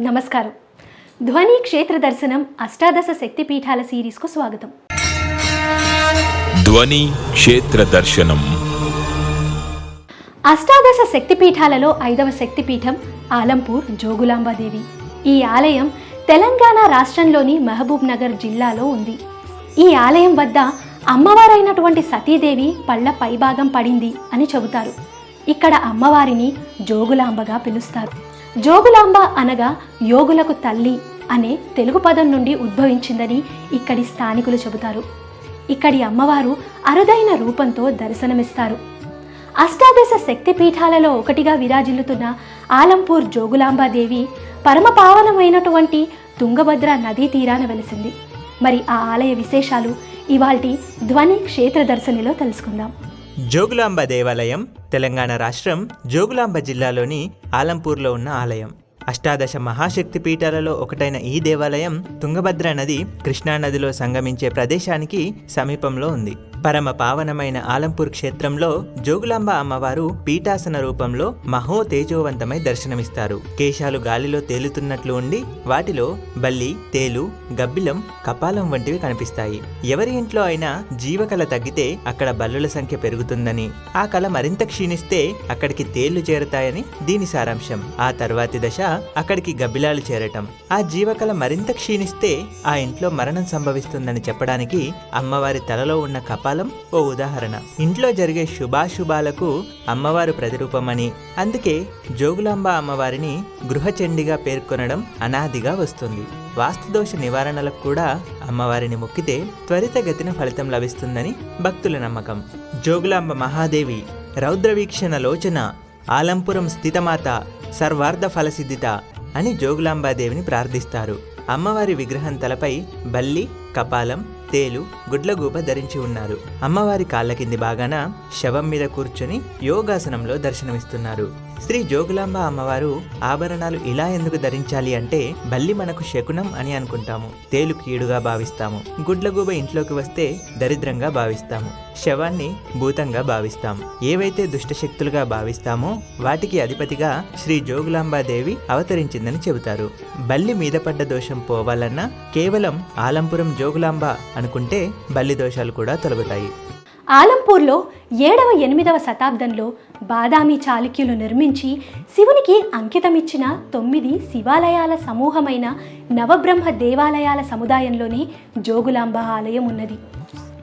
నమస్కారం. ధ్వని క్షేత్ర దర్శనం అష్టాదశ శక్తిపీఠాల సిరీస్కు స్వాగతం. ధ్వని క్షేత్ర దర్శనం. అష్టాదశ శక్తిపీఠాలలో ఐదవ శక్తిపీఠం ఆలంపూర్ జోగులాంబాదేవి. ఈ ఆలయం తెలంగాణ రాష్ట్రంలోని మహబూబ్ నగర్ జిల్లాలో ఉంది. ఈ ఆలయం వద్ద అమ్మవారైనటువంటి సతీదేవి పళ్ళ పైభాగం పడింది అని చెబుతారు. ఇక్కడ అమ్మవారిని జోగులాంబగా పిలుస్తారు. జోగులాంబ అనగా యోగులకు తల్లి అనే తెలుగు పదం నుండి ఉద్భవించిందని ఇక్కడి స్థానికులు చెబుతారు. ఇక్కడి అమ్మవారు అరుదైన రూపంతో దర్శనమిస్తారు. అష్టాదశ శక్తిపీఠాలలో ఒకటిగా విరాజిల్లుతున్న ఆలంపూర్ జోగులాంబాదేవి పరమపావనమైనటువంటి తుంగభద్ర నదీ తీరాన వెలిసింది. మరి ఆ ఆలయ విశేషాలు ఇవాల్టి ధ్వని క్షేత్ర దర్శనిలో తెలుసుకుందాం. జోగులాంబ దేవాలయం తెలంగాణ రాష్ట్రం జోగులాంబ జిల్లాలోని ఆలంపూర్లో ఉన్న ఆలయం. అష్టాదశ మహాశక్తి పీఠాలలో ఒకటైన ఈ దేవాలయం తుంగభద్ర నది కృష్ణా నదిలో సంగమించే ప్రదేశానికి సమీపంలో ఉంది. పరమ పావనమైన ఆలంపూర్ క్షేత్రంలో జోగులాంబ అమ్మవారు పీఠాసన రూపంలో మహో తేజోవంతమై దర్శనమిస్తారు. కేశాలు గాలిలో తేలుతున్నట్లు ఉండి వాటిలో బల్లి తేలు గబ్బిలం కపాలం వంటివి కనిపిస్తాయి. ఎవరి ఇంట్లో అయినా జీవకళ తగ్గితే అక్కడ బల్లుల సంఖ్య పెరుగుతుందని ఆ కళ మరింత క్షీణిస్తే అక్కడికి తేళ్ళు చేరతాయని దీని సారాంశం. ఆ తర్వాతి దశ అక్కడికి గబ్బిలాలు చేరటం. ఆ జీవకళ మరింత క్షీణిస్తే ఆ ఇంట్లో మరణం సంభవిస్తుందని చెప్పడానికి అమ్మవారి తలలో ఉన్న కపాల ఓ ఉదాహరణ. ఇంట్లో జరిగే శుభాశుభాలకు అమ్మవారు ప్రతిరూపమని అందుకే జోగులాంబ అమ్మవారిని గృహచండిగా పేర్కొనడం అనాదిగా వస్తుంది. వాస్తుదోష నివారణలకు కూడా అమ్మవారిని మొక్కితే త్వరితగతిన ఫలితం లభిస్తుందని భక్తుల నమ్మకం. జోగులాంబ మహాదేవి రౌద్రవీక్షణ లోచన ఆలంపురం స్థితమాత సర్వార్థ ఫలసిద్ధిత అని జోగులాంబాదేవిని ప్రార్థిస్తారు. అమ్మవారి విగ్రహం తలపై బల్లి కపాలం తేలు గుడ్లగూబ ధరించి ఉన్నారు. అమ్మవారి కాళ్ళ కింది బాగాన శవం మీద కూర్చొని యోగాసనంలో దర్శనమిస్తున్నారు. శ్రీ జోగులాంబ అమ్మవారు ఆభరణాలు ఇలా ఎందుకు ధరించాలి అంటే బల్లి మనకు శకునం అని అనుకుంటాము. తేలు కీడుగా భావిస్తాము. గుడ్లగూబ ఇంట్లోకి వస్తే దరిద్రంగా భావిస్తాము. శవాన్ని భూతంగా భావిస్తాం. ఏవైతే దుష్టశక్తులుగా భావిస్తామో వాటికి అధిపతిగా శ్రీ జోగులాంబాదేవి అవతరించిందని చెబుతారు. బల్లి మీద పడ్డ దోషం పోవాలన్నా కేవలం ఆలంపురం జోగులాంబ అనుకుంటే బల్లి దోషాలు కూడా తొలగుతాయి. ఆలంపూర్లో ఏడవ ఎనిమిదవ శతాబ్దంలో బాదామి చాళుక్యులు నిర్మించి శివునికి అంకితమిచ్చిన తొమ్మిది శివాలయాల సమూహమైన నవబ్రహ్మ దేవాలయాల సముదాయంలోనే జోగులాంబ ఆలయం ఉన్నది.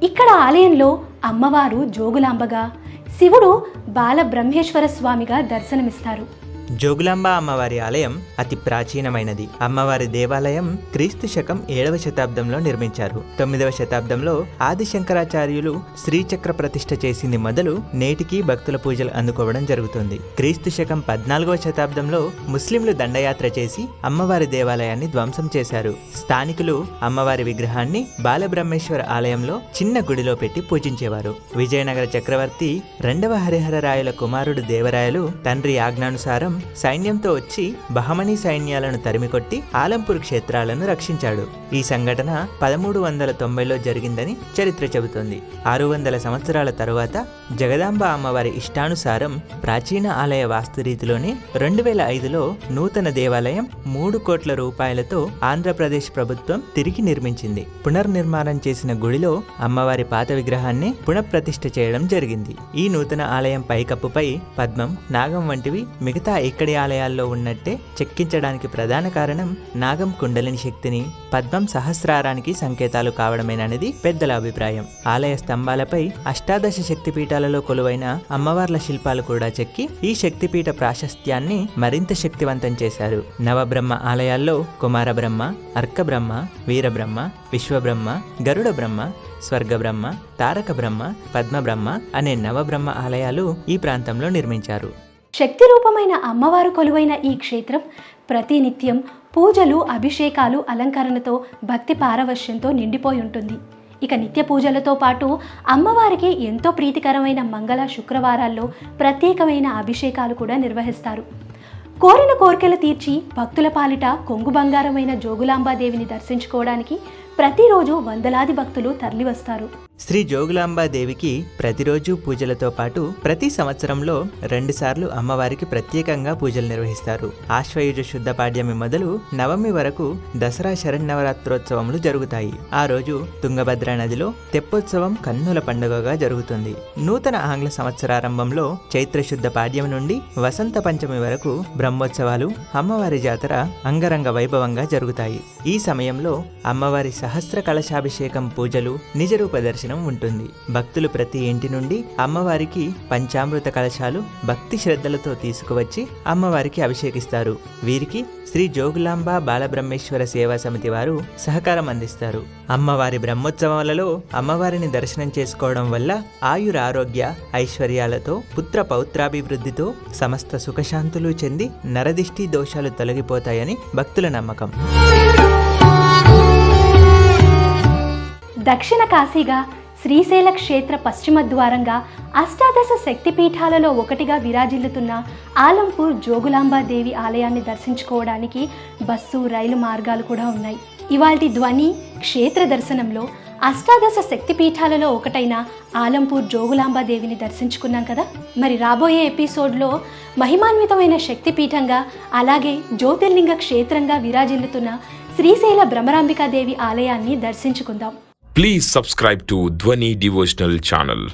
ఇక్కడ ఆలయంలో అమ్మవారు జోగులాంబగా శివుడు బాలబ్రహ్మేశ్వర స్వామిగా దర్శనమిస్తారు. జోగులాంబ అమ్మవారి ఆలయం అతి ప్రాచీనమైనది. అమ్మవారి దేవాలయం క్రీస్తు శకం ఏడవ శతాబ్దంలో నిర్మించారు. తొమ్మిదవ శతాబ్దంలో ఆది శంకరాచార్యులు శ్రీచక్ర ప్రతిష్ఠ చేసింది మొదలు నేటికి భక్తుల పూజలు అందుకోవడం జరుగుతుంది. క్రీస్తు శకం పద్నాలుగవ శతాబ్దంలో ముస్లింలు దండయాత్ర చేసి అమ్మవారి దేవాలయాన్ని ధ్వంసం చేశారు. స్థానికులు అమ్మవారి విగ్రహాన్ని బాలబ్రహ్మేశ్వర ఆలయంలో చిన్న గుడిలో పెట్టి పూజించేవారు. విజయనగర చక్రవర్తి రెండవ హరిహర రాయల కుమారుడు దేవరాయలు తండ్రి ఆజ్ఞానుసారం సైన్యంతో వచ్చి బహమనీ సైన్యాలను తరిమికొట్టి ఆలంపూర్ క్షేత్రాలను రక్షించాడు. ఈ సంఘటన పదమూడు వందల తొంభైలో జరిగిందని చరిత్ర చెబుతోంది. ఆరు వందల సంవత్సరాల తరువాత జగదాంబ అమ్మవారి ఇష్టానుసారం ప్రాచీన ఆలయ వాస్తురీతిలోనే రెండు వేల ఐదులో నూతన దేవాలయం మూడు కోట్ల రూపాయలతో ఆంధ్రప్రదేశ్ ప్రభుత్వం తిరిగి నిర్మించింది. పునర్నిర్మాణం చేసిన గుడిలో అమ్మవారి పాత విగ్రహాన్ని పునఃప్రతిష్ఠ చేయడం జరిగింది. ఈ నూతన ఆలయం పైకప్పుపై పద్మం నాగం వంటివి మిగతా ఇక్కడి ఆలయాల్లో ఉన్నట్టే చెక్కించడానికి ప్రధాన కారణం నాగం కుండలిని శక్తిని పద్మం సహస్రారానికి సంకేతాలు కావడమేననేది పెద్దల అభిప్రాయం. ఆలయ స్తంభాలపై అష్టాదశ శక్తిపీఠాలలో కొలువైన అమ్మవార్ల శిల్పాలు కూడా చెక్కి ఈ శక్తిపీఠ ప్రాశస్త్యాన్ని మరింత శక్తివంతం చేశారు. నవబ్రహ్మ ఆలయాల్లో కుమారబ్రహ్మ అర్కబ్రహ్మ వీరబ్రహ్మ విశ్వబ్రహ్మ గరుడ బ్రహ్మ స్వర్గబ్రహ్మ తారక బ్రహ్మ పద్మబ్రహ్మ అనే నవబ్రహ్మ ఆలయాలు ఈ ప్రాంతంలో నిర్మించారు. శక్తి రూపమైన అమ్మవారు కొలువైన ఈ క్షేత్రం ప్రతినిత్యం పూజలు అభిషేకాలు అలంకరణతో భక్తి పారవశ్యంతో నిండిపోయి ఉంటుంది. ఇక నిత్య పూజలతో పాటు అమ్మవారికి ఎంతో ప్రీతికరమైన మంగళ శుక్రవారాల్లో ప్రత్యేకమైన అభిషేకాలు కూడా నిర్వహిస్తారు. కోరిన కోరికలు తీర్చి భక్తుల పాలిట కొంగు బంగారమైన జోగులాంబాదేవిని దర్శించుకోవడానికి ప్రతిరోజు వందలాది భక్తులు తరలివస్తారు. శ్రీ జోగులాంబా దేవికి ప్రతిరోజు పూజలతో పాటు ప్రతి సంవత్సరంలో రెండుసార్లు అమ్మవారికి ప్రత్యేకంగా పూజలు నిర్వహిస్తారు. ఆశ్వయుజ శుద్ధ పాడ్యమి మొదలు నవమి వరకు దసరా శరన్నవరాత్రోత్సవములు జరుగుతాయి. ఆ రోజు తుంగభద్ర నదిలో తెప్పోత్సవం కన్నుల పండుగగా జరుగుతుంది. నూతన ఆంగ్ల సంవత్సరారంభంలో చైత్ర శుద్ధ పాడ్యం నుండి వసంత పంచమి వరకు బ్రహ్మోత్సవాలు అమ్మవారి జాతర అంగరంగ వైభవంగా జరుగుతాయి. ఈ సమయంలో అమ్మవారి సహస్ర కలశాభిషేకం పూజలు నిజరూప దర్శనం ఉంటుంది. భక్తులు ప్రతి ఇంటి నుండి అమ్మవారికి పంచామృత కలశాలు భక్తి శ్రద్ధలతో తీసుకువచ్చి అమ్మవారికి అభిషేకిస్తారు. వీరికి శ్రీ జోగులాంబ బాలబ్రహ్మేశ్వర సేవా సమితి వారు సహకారం అందిస్తారు. అమ్మవారి బ్రహ్మోత్సవాలలో అమ్మవారిని దర్శనం చేసుకోవడం వల్ల ఆయుర ఆరోగ్య ఐశ్వర్యాలతో పుత్ర పౌత్రాభివృద్ధితో సమస్త సుఖశాంతులు చెంది నరదిష్టి దోషాలు తొలగిపోతాయని భక్తుల నమ్మకం. దక్షిణ కాశీగా శ్రీశైల క్షేత్ర పశ్చిమ ద్వారంగా అష్టాదశ శక్తిపీఠాలలో ఒకటిగా విరాజిల్లుతున్న ఆలంపూర్ జోగులాంబాదేవి ఆలయాన్ని దర్శించుకోవడానికి బస్సు రైలు మార్గాలు కూడా ఉన్నాయి. ఇవాల్టి ధ్వని క్షేత్ర దర్శనంలో అష్టాదశ శక్తిపీఠాలలో ఒకటైన ఆలంపూర్ జోగులాంబాదేవిని దర్శించుకున్నాం కదా? మరి రాబోయే ఎపిసోడ్లో మహిమాన్వితమైన శక్తిపీఠంగా అలాగే జ్యోతిర్లింగ క్షేత్రంగా విరాజిల్లుతున్న శ్రీశైల భ్రమరాంబికాదేవి ఆలయాన్ని దర్శించుకుందాం. Please subscribe to Dhwani Devotional channel.